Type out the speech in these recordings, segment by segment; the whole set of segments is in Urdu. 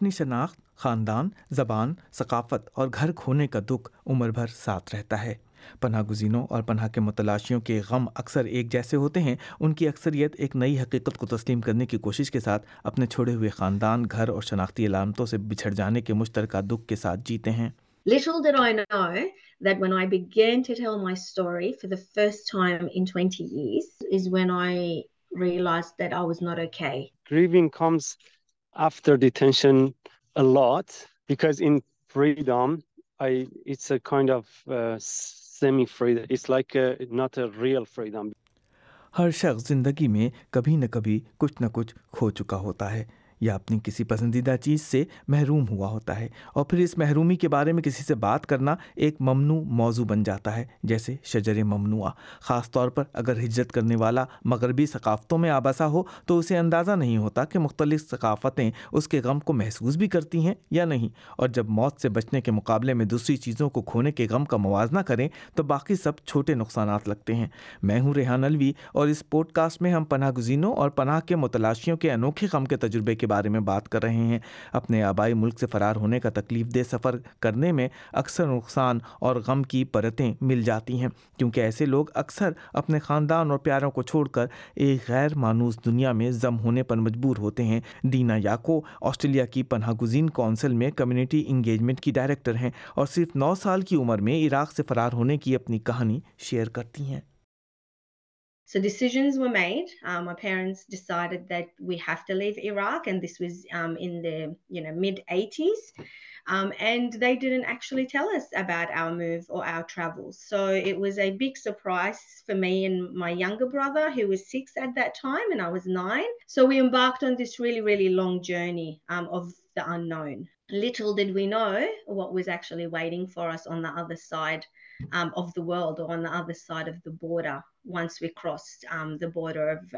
اپنی شناخت خاندان زبان ثقافت اور گھر کھونے کا دکھ عمر بھر ساتھ رہتا ہے پناہ گزینوں اور پناہ کے متلاشیوں کے غم اکثر ایک جیسے ہوتے ہیں ان کی اکثریت ایک نئی حقیقت کو تسلیم کرنے کی کوشش کے ساتھ اپنے چھوڑے ہوئے خاندان گھر اور شناختی علامتوں سے بچھڑ جانے کے مشترکہ دکھ کے ساتھ جیتے ہیں Little did I know that when I began to tell my story for the first time in 20 years is when I realized that I was not okay. Grieving comes after detention a lot because in freedom i it's a kind of uh, semi freedom it's like a, not a real freedom ہر شخص زندگی میں کبھی نہ کبھی کچھ نہ کچھ کھو چکا ہوتا ہے یا اپنی کسی پسندیدہ چیز سے محروم ہوا ہوتا ہے اور پھر اس محرومی کے بارے میں کسی سے بات کرنا ایک ممنوع موضوع بن جاتا ہے جیسے شجر ممنوع خاص طور پر اگر ہجرت کرنے والا مغربی ثقافتوں میں آباسا ہو تو اسے اندازہ نہیں ہوتا کہ مختلف ثقافتیں اس کے غم کو محسوس بھی کرتی ہیں یا نہیں اور جب موت سے بچنے کے مقابلے میں دوسری چیزوں کو کھونے کے غم کا موازنہ کریں تو باقی سب چھوٹے نقصانات لگتے ہیں میں ہوں ریحان الوی اور اس پوڈ کاسٹ میں ہم پناہ گزینوں اور پناہ کے متلاشیوں کے انوکھے غم کے تجربے کے بارے میں بات کر رہے ہیں اپنے آبائی ملک سے فرار ہونے کا تکلیف دہ سفر کرنے میں اکثر نقصان اور غم کی پرتیں مل جاتی ہیں کیونکہ ایسے لوگ اکثر اپنے خاندان اور پیاروں کو چھوڑ کر ایک غیر مانوس دنیا میں ضم ہونے پر مجبور ہوتے ہیں دینا یاکو آسٹریلیا کی پناہ گزین کونسل میں کمیونٹی انگیجمنٹ کی ڈائریکٹر ہیں اور صرف نو سال کی عمر میں عراق سے فرار ہونے کی اپنی کہانی شیئر کرتی ہیں سوسیزنس made it so was I surprise for made my young brother long journey little dead winners wiring for us اور side the world the border once was I the border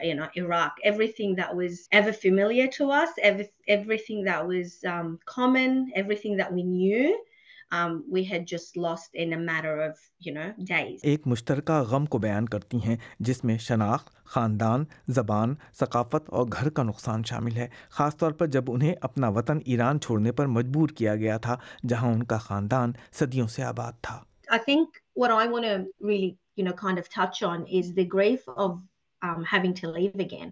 everything family everything this common every Um, ایک مشترکہ غم کو بیان کرتی ہیں جس میں شناخت خاندان زبان ثقافت اور گھر کا نقصان شامل ہے خاص طور پر جب انہیں اپنا وطن ایران چھوڑنے پر مجبور کیا گیا تھا جہاں ان کا خاندان صدیوں سے آباد تھا Um, having to leave again.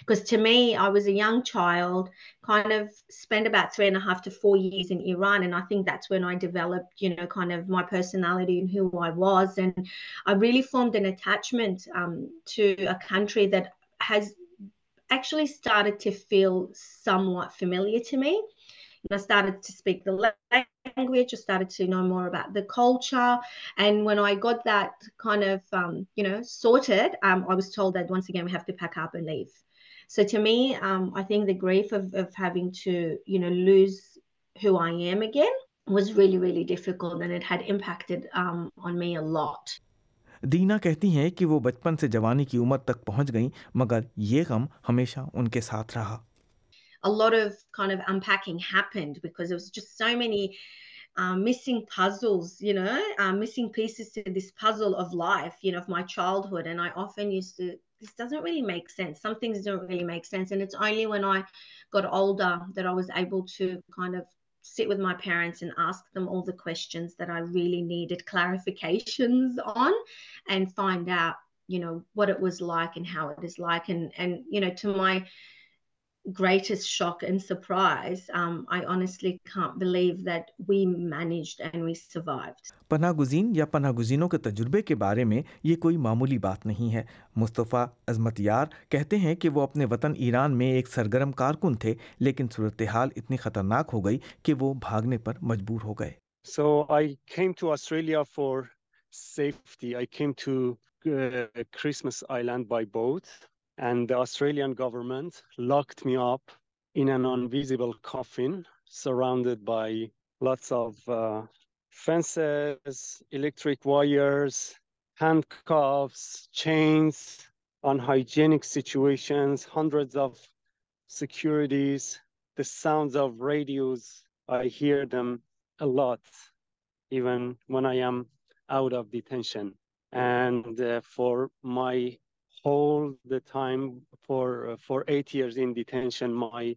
because um, to me, I was a young child, kind of spent about three and a half to four years in Iran. And I think that's when I developed, you know, kind of my personality and who I was. And I really formed an attachment um, to a country that has actually started to feel somewhat familiar to me. and I started to speak the language, I started to know more about the culture. And when I got that kind of, um, you know, sorted, um, I was told that once again, we have to pack up and leave. So to me, um, I think the grief of, of having to, you know, lose who I am again was really, really difficult and it had impacted um, on me a lot. دینا کہتی ہیں کہ وہ بچپن سے جوانی کی عمر تک پہنچ گئیں مگر یہ غم ہمیشہ ان کے ساتھ رہا a lot of kind of unpacking happened because there was just so many uh, missing puzzles, you know, uh, missing pieces to this puzzle of life, you know, of my childhood. And I often used to, this doesn't really make sense. Some things don't really make sense. And it's only when I got older that I was able to kind of sit with my parents and ask them all the questions that I really needed clarifications on and find out, you know, what it was like and how it is like. And, and you know, to my greatest shock and and surprise, um, I honestly can't believe that we we managed survived. پناہ پناہ گزین یا گزینوں کے کے تجربے بارے میں یہ کوئی معمولی بات نہیں ہے مصطفیٰ عظمت یار کہتے ہیں کہ وہ اپنے وطن ایران میں ایک سرگرم کارکن تھے لیکن صورتحال اتنی خطرناک ہو گئی کہ وہ بھاگنے پر مجبور ہو گئے so I I I came came to to Australia for safety Christmas land by boat and the Australian government locked me up in an invisible coffin surrounded by lots of uh, fences, electric wires, handcuffs, chains, unhygienic situations, hundreds of securities, the sounds of radios. I hear them a lot, even when I am out of detention. And uh, for my all the time for uh, for eight years in detention my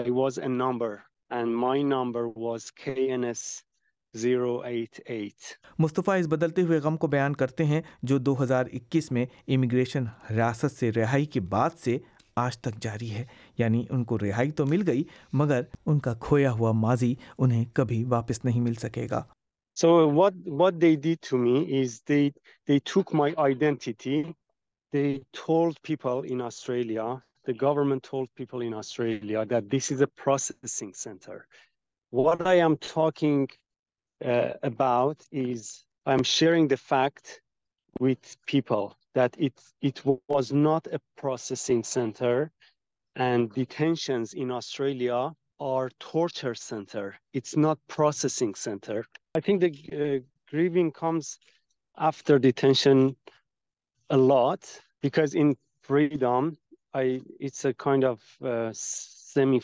i was a number and my number was kns Mustafa اس بدلتے ہوئے غم کو بیان کرتے ہیں جو دو ہزار اکیس میں امیگریشن ریاست سے رہائی کے بعد سے آج تک جاری ہے یعنی ان کو رہائی تو مل گئی مگر ان کا کھویا ہوا ماضی انہیں کبھی واپس نہیں مل سکے گا so what what they did to me is they they took my identity the ھولڈ پیپلیا government people about sharing not a processing centre in Australia اور a a a, a a lot because because in freedom, freedom. freedom I I I it's It's kind of of uh, semi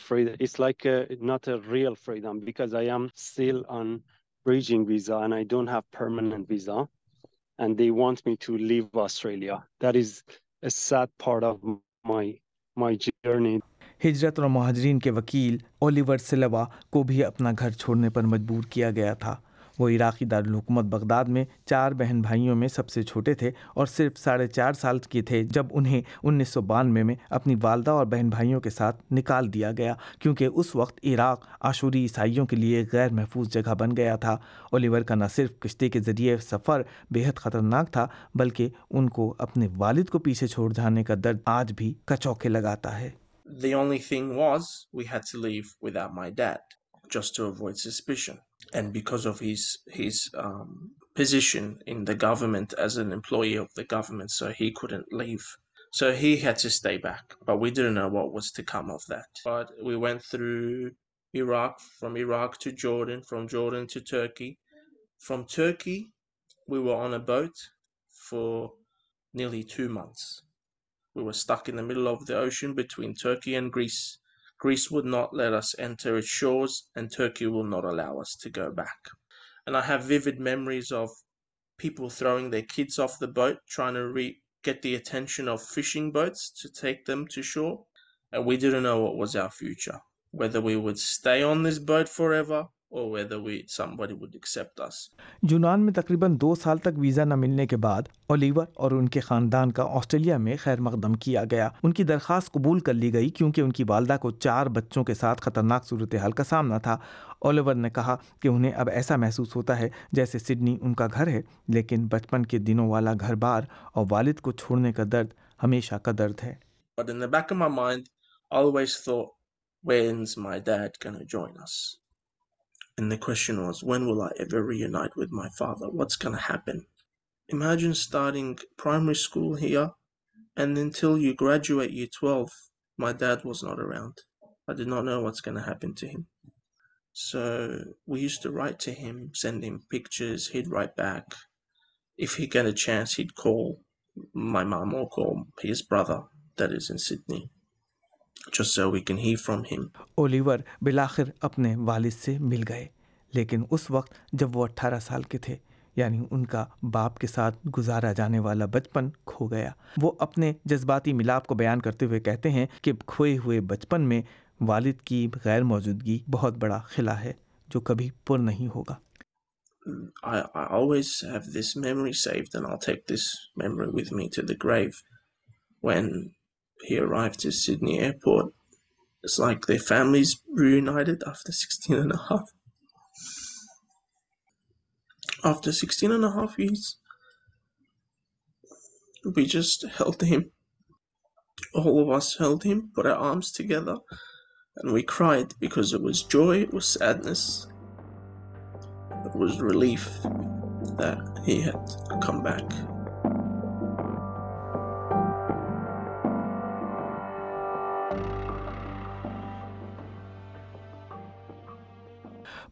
like not real am still on bridging visa visa, and and don't have permanent they want me to leave Australia. That is sad part my my journey. ہجرت اور مہاجرین کے وکیل اولیور سلوا کو بھی اپنا گھر چھوڑنے پر مجبور کیا گیا تھا وہ عراقی دارالحکومت بغداد میں چار بہن بھائیوں میں سب سے چھوٹے تھے اور صرف ساڑھے چار سال کے تھے جب انہیں انیس سو بانوے میں اپنی والدہ اور بہن بھائیوں کے ساتھ نکال دیا گیا کیونکہ اس وقت عراق عاشوری عیسائیوں کے لیے غیر محفوظ جگہ بن گیا تھا اولیور کا نہ صرف کشتی کے ذریعے سفر بےحد خطرناک تھا بلکہ ان کو اپنے والد کو پیچھے چھوڑ جانے کا درد آج بھی کچوکے لگاتا ہے and because of his his position in the government as an example of the گھر through from Iraq to Jordan from Jordan to Turkey from Turkey we was birth for nearly three months middle of the ارشن between Turkey and Greece Greece would not let us enter its shores, and Turkey will not allow us to go back. And I have vivid memories of people throwing their kids off the boat, trying to get the attention of fishing boats to take them to shore. And we didn't know what was our future, whether we would stay on this boat forever یونان میں تقریباً دو سال تک ویزا نہ ملنے کے بعد اولیور اور ان کے خاندان کا آسٹریلیا میں خیر مقدم کیا گیا ان کی درخواست قبول کر لی گئی کیونکہ ان کی والدہ کو چار بچوں کے ساتھ خطرناک صورتحال کا سامنا تھا اولیور نے کہا کہ انہیں اب ایسا محسوس ہوتا ہے جیسے سڈنی ان کا گھر ہے لیکن بچپن کے دنوں والا گھر بار اور والد کو چھوڑنے کا درد ہمیشہ کا درد ہے But in the back of my mind, I always thought, when's my dad gonna join us? And the question was, when will I ever reunite with my father? What's going to happen? Imagine starting primary school here, and until you graduate year 12, my dad was not around. I did not know what's going to happen to him. So we used to write to him, send him pictures, he'd write back. If he got a chance, he'd call my mum or call his brother that is in Sydney. just so we can hear from him. Oliver بلاخر اپنے والد سے مل گئے لیکن اس وقت جب وہ اٹھارہ سال کے تھے یعنی ان کا باپ کے ساتھ گزارا جانے والا بچپن کھو گیا وہ اپنے جذباتی ملاپ کو بیان کرتے ہوئے کہتے ہیں کہ کھوئے ہوئے بچپن میں والد کی غیر موجودگی بہت بڑا خلا ہے جو کبھی پر نہیں ہوگا I, I always have this memory saved and I'll take this memory with when he arrived to Sydney Airport. It's like their families reunited after 16 and a half. After 16 and a half years, we just held him. All of us held him, put our arms together, and we cried because it was joy, it was sadness, it was relief that he had come back.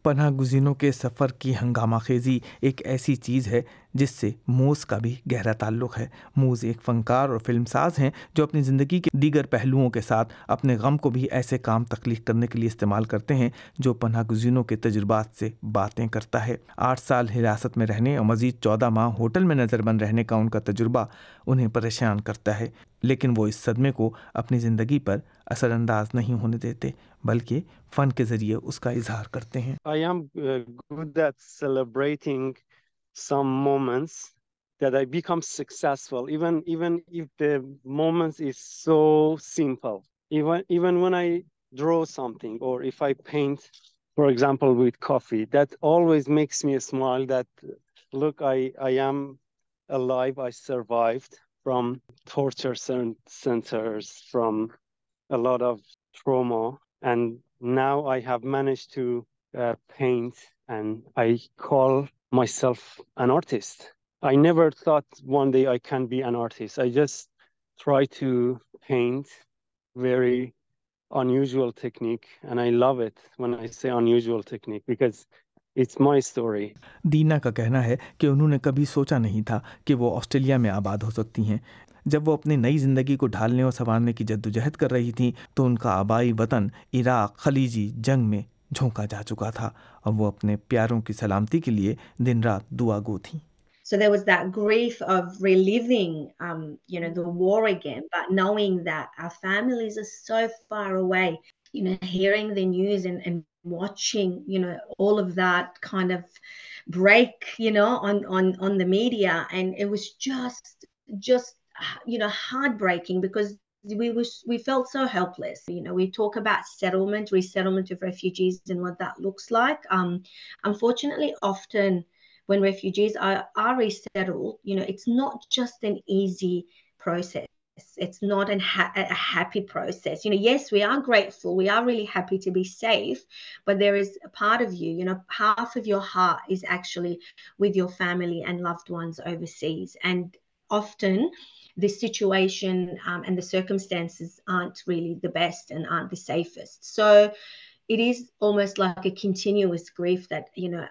پناہ گزینوں کے سفر کی ہنگامہ خیزی ایک ایسی چیز ہے جس سے موز کا بھی گہرا تعلق ہے موز ایک فنکار اور فلم ساز ہیں جو اپنی زندگی کے دیگر پہلوؤں کے ساتھ اپنے غم کو بھی ایسے کام تخلیق کرنے کے لیے استعمال کرتے ہیں جو پناہ گزینوں کے تجربات سے باتیں کرتا ہے آٹھ سال حراست میں رہنے اور مزید چودہ ماہ ہوٹل میں نظر بند رہنے کا ان کا تجربہ انہیں پریشان کرتا ہے لیکن وہ اس صدمے کو اپنی زندگی پر اثر انداز نہیں ہونے دیتے بلکہ فن کے ذریعے اس کا اظہار کرتے ہیں from those now I call my سیلفس very انل ٹیکنیک لوٹس انکاز اٹس مائی اسٹوری دینا کا کہنا ہے کہ انہوں نے کبھی سوچا نہیں تھا کہ وہ آسٹریلیا میں آباد ہو سکتی ہیں جب وہ اپنی نئی زندگی کو ڈھالنے اور سنوارنے کی جد و جہد کر رہی تھیں تو ان کا آبائی وطن عراق خلیجی جنگ میں جھونکا جا چکا تھا اور وہ اپنے پیاروں کی سلامتی کے لیے دن رات دعا گو تھیں So there was that grief of reliving, um, you know, the war again, but knowing that our families are so far away, you know, hearing the news and, and watching know all of دانڈ بریک یو نو دا میری ہارڈ بریکنگ بکس وی فی also has looks لائکلیوز not just an easy process yes we art realise of your house actually with your family and loves and often this situation circumstance are really the best so اسٹو نو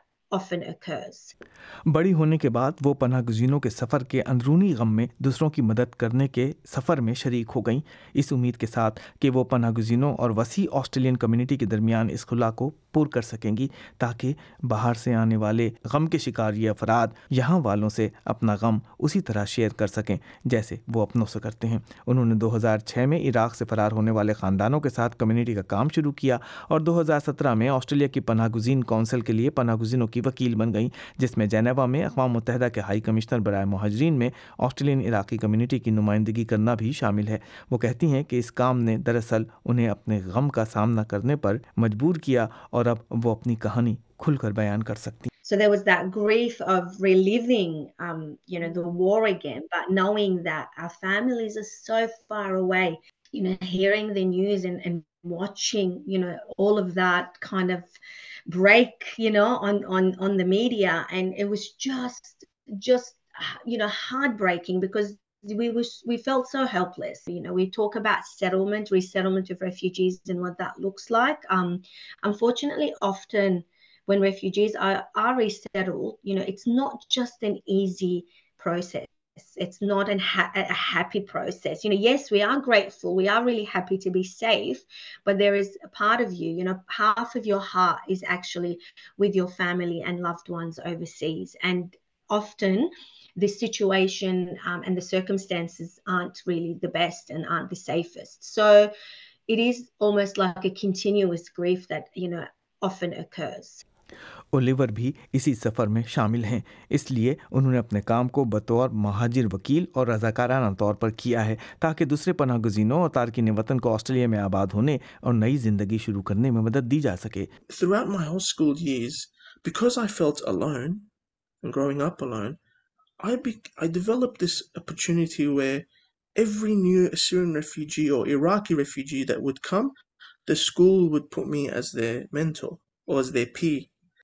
بڑی ہونے کے بعد وہ پناہ گزینوں کے سفر کے اندرونی غم میں دوسروں کی مدد کرنے کے سفر میں شریک ہو گئیں اس امید کے ساتھ کہ وہ پناہ گزینوں اور وسیع آسٹریلین کمیونٹی کے درمیان اس خلا کو پور کر سکیں گی تاکہ باہر سے آنے والے غم کے شکار یہ افراد یہاں والوں سے اپنا غم اسی طرح شیئر کر سکیں جیسے وہ اپنوں سے کرتے ہیں انہوں نے دو ہزار چھ میں عراق سے فرار ہونے والے خاندانوں کے ساتھ کمیونٹی کا کام شروع کیا اور دو ہزار سترہ میں آسٹریلیا کی پناہ گزین کونسل کے لیے پناہ گزینوں کی وکیل بن گئیں جس میں جینیوا میں اقوام متحدہ کے ہائی کمشنر برائے مہاجرین میں آسٹریلین عراقی کمیونٹی کی نمائندگی کرنا بھی شامل ہے وہ کہتی ہیں کہ اس کام نے دراصل انہیں اپنے غم کا سامنا کرنے پر مجبور کیا اور اب وہ اپنی کہانی کھل کر بیان کر سکتی So there was that grief of reliving, um, you know, the war again, but knowing that our families are so far away, you know, hearing the news and, and watching know all of دانڈ بریک یو نو دا میری ہارڈ بریکنگ بیکس وی فی السو ہیلپ لسک refuse looks لائکلیوز not just an easy process yes we artful realise your house actually with your family and love سیز اینڈن دسکمسٹینس really the best so stew of Oliver بھی اسی سفر میں شامل ہیں اس لیے انہوں نے اپنے کام کو بطور مہاجر وکیل اور رضاکارانہ کیا ہے تاکہ دوسرے پناہ گزینوں اور تارکین وطن کو آسٹریلیا میں آباد ہونے اور نئی زندگی شروع کرنے میں مدد دی جا سکے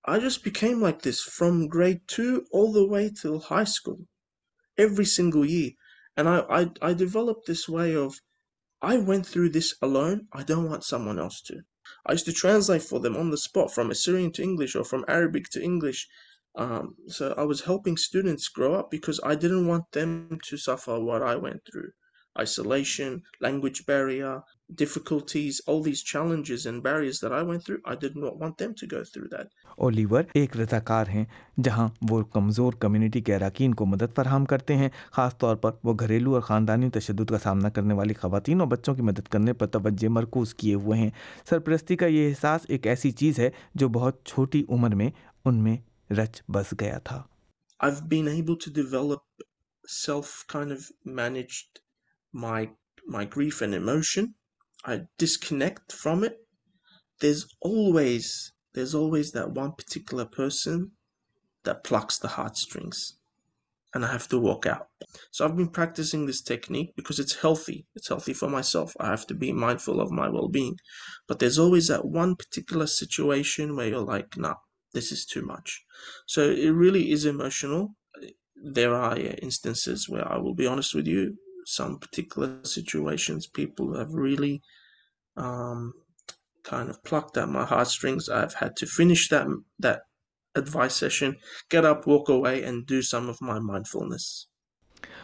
I just began write this from grade two ally thing go add why I went through دسرن سمانس fall them on the shot from ٹوش from Arabic to English language پیریا ایک رضاکار ہیں جہاں وہ کمزور کمیونٹی کے اراکین کو مدد فراہم کرتے ہیں خاص طور پر وہ گھریلو اور سامنا کرنے والی خواتین اور سرپرستی کا یہ احساس ایک ایسی چیز ہے جو بہت چھوٹی عمر میں ان میں رچ بس گیا تھا I disconnect from it, there's always that one particular person that plucks the heartstrings, and I have to walk out. So I've been practicing this technique because it's healthy. It's healthy for myself. I have to be mindful of my well-being. But there's always that one particular situation where you're like, nah, this is too much. So it really is emotional. There are instances where I will be honest with you, some particular situations, people have really um, kind of plucked at my heartstrings. I've had to finish that that advice session, get up, walk away, and do some of my mindfulness.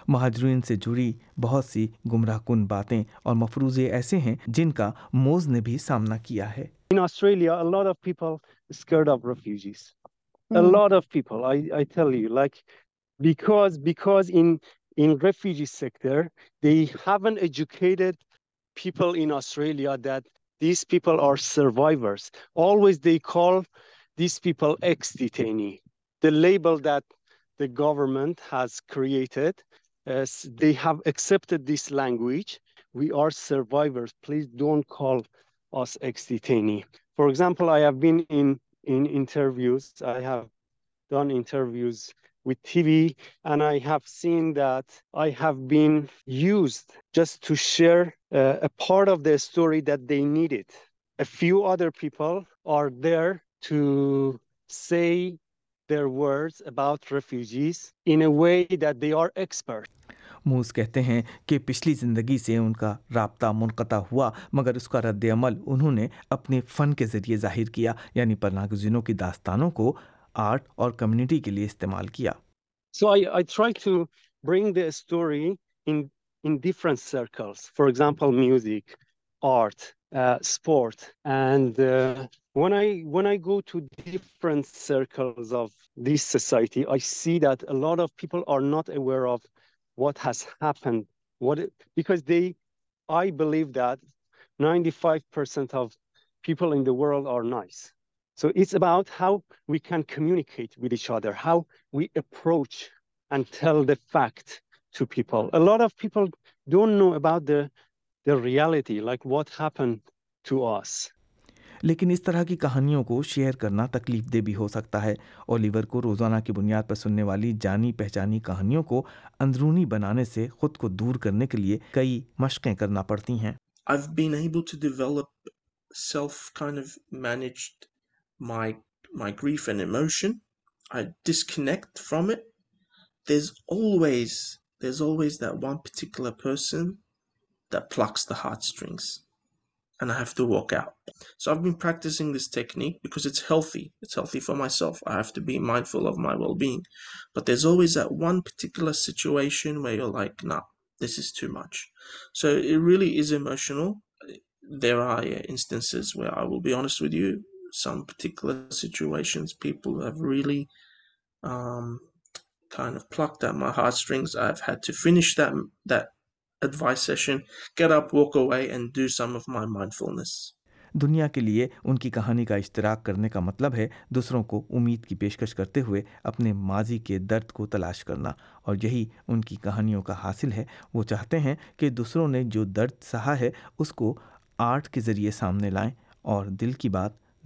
مہاجرین سے جڑی بہت سی گمراہ کن باتیں اور مفروضے ایسے ہیں جن کا موز نے بھی سامنا کیا ہے In Australia, a lot of people are scared of refugees. Mm. A lot of people, I, I tell you, like because because in in refugee sector, they haven't educated people in Australia that these people are survivors. Always they call these people ex-detainee. The label that the government has created, they have accepted this language. We are survivors. Please don't call us ex-detainee. For example, I have been in interviews. I have done interviews with TV, and I have seen that I have been used just to share uh, a part of the story that they needed. A few other people are there to say their words about refugees in a way that they are experts. موس کہتے ہیں کہ پچھلی زندگی سے ان کا رابطہ منقطع ہوا مگر اس کا رد عمل انہوں نے اپنے فن کے ذریعے ظاہر کیا یعنی پناہ گزینوں کی داستانوں کو آرٹ اور کمیونٹی کے لیے استعمال کیا so I I try to bring the story in in different circles for example music art sport and when I when I go to different circles of this society I see that lot of people are not aware of what has happen what because they I believe that ninety five percent of people in the world are nice So it's about how we can communicate with each other, how we approach and tell the fact to people. A lot of people don't know about the the reality, like what happened to us. لیکن اس طرح کی کہانیوں کو شیئر کرنا تکلیف دہ بھی ہو سکتا ہے اولیور کو روزانہ کی بنیاد پر سننے والی جانی پہچانی کہانیوں کو اندرونی بنانے سے خود کو دور کرنے کے لیے کئی مشقیں کرنا پڑتی ہیں I've been able to develop self kind of managed my grief and emotion. I disconnect from it. There's always that one particular person that plucks the heartstrings, and I have to walk out. So I've been practicing this technique because it's healthy. It's healthy for myself. I have to be mindful of my well-being. But there's always that one particular situation where you're like, nah, this is too much. So it really is emotional. There are instances where I will be honest with you, some particular situations, people have really um, kind of plucked at my heartstrings. I've had to finish that, that advice session, get up, walk away and do some of my mindfulness. دنیا کے لیے ان کی کہانی کا اشتراک کرنے کا مطلب ہے دوسروں کو امید کی پیشکش کرتے ہوئے اپنے ماضی کے درد کو تلاش کرنا اور یہی ان کی کہانیوں کا حاصل ہے وہ چاہتے ہیں کہ دوسروں نے جو درد سہا ہے اس کو آرٹ کے ذریعے سامنے لائیں اور دل کی بات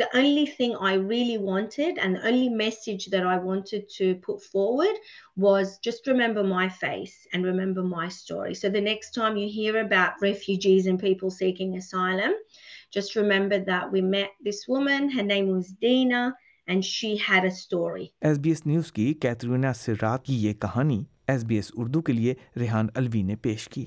یہ کہانی ریحان الوی نے پیش کی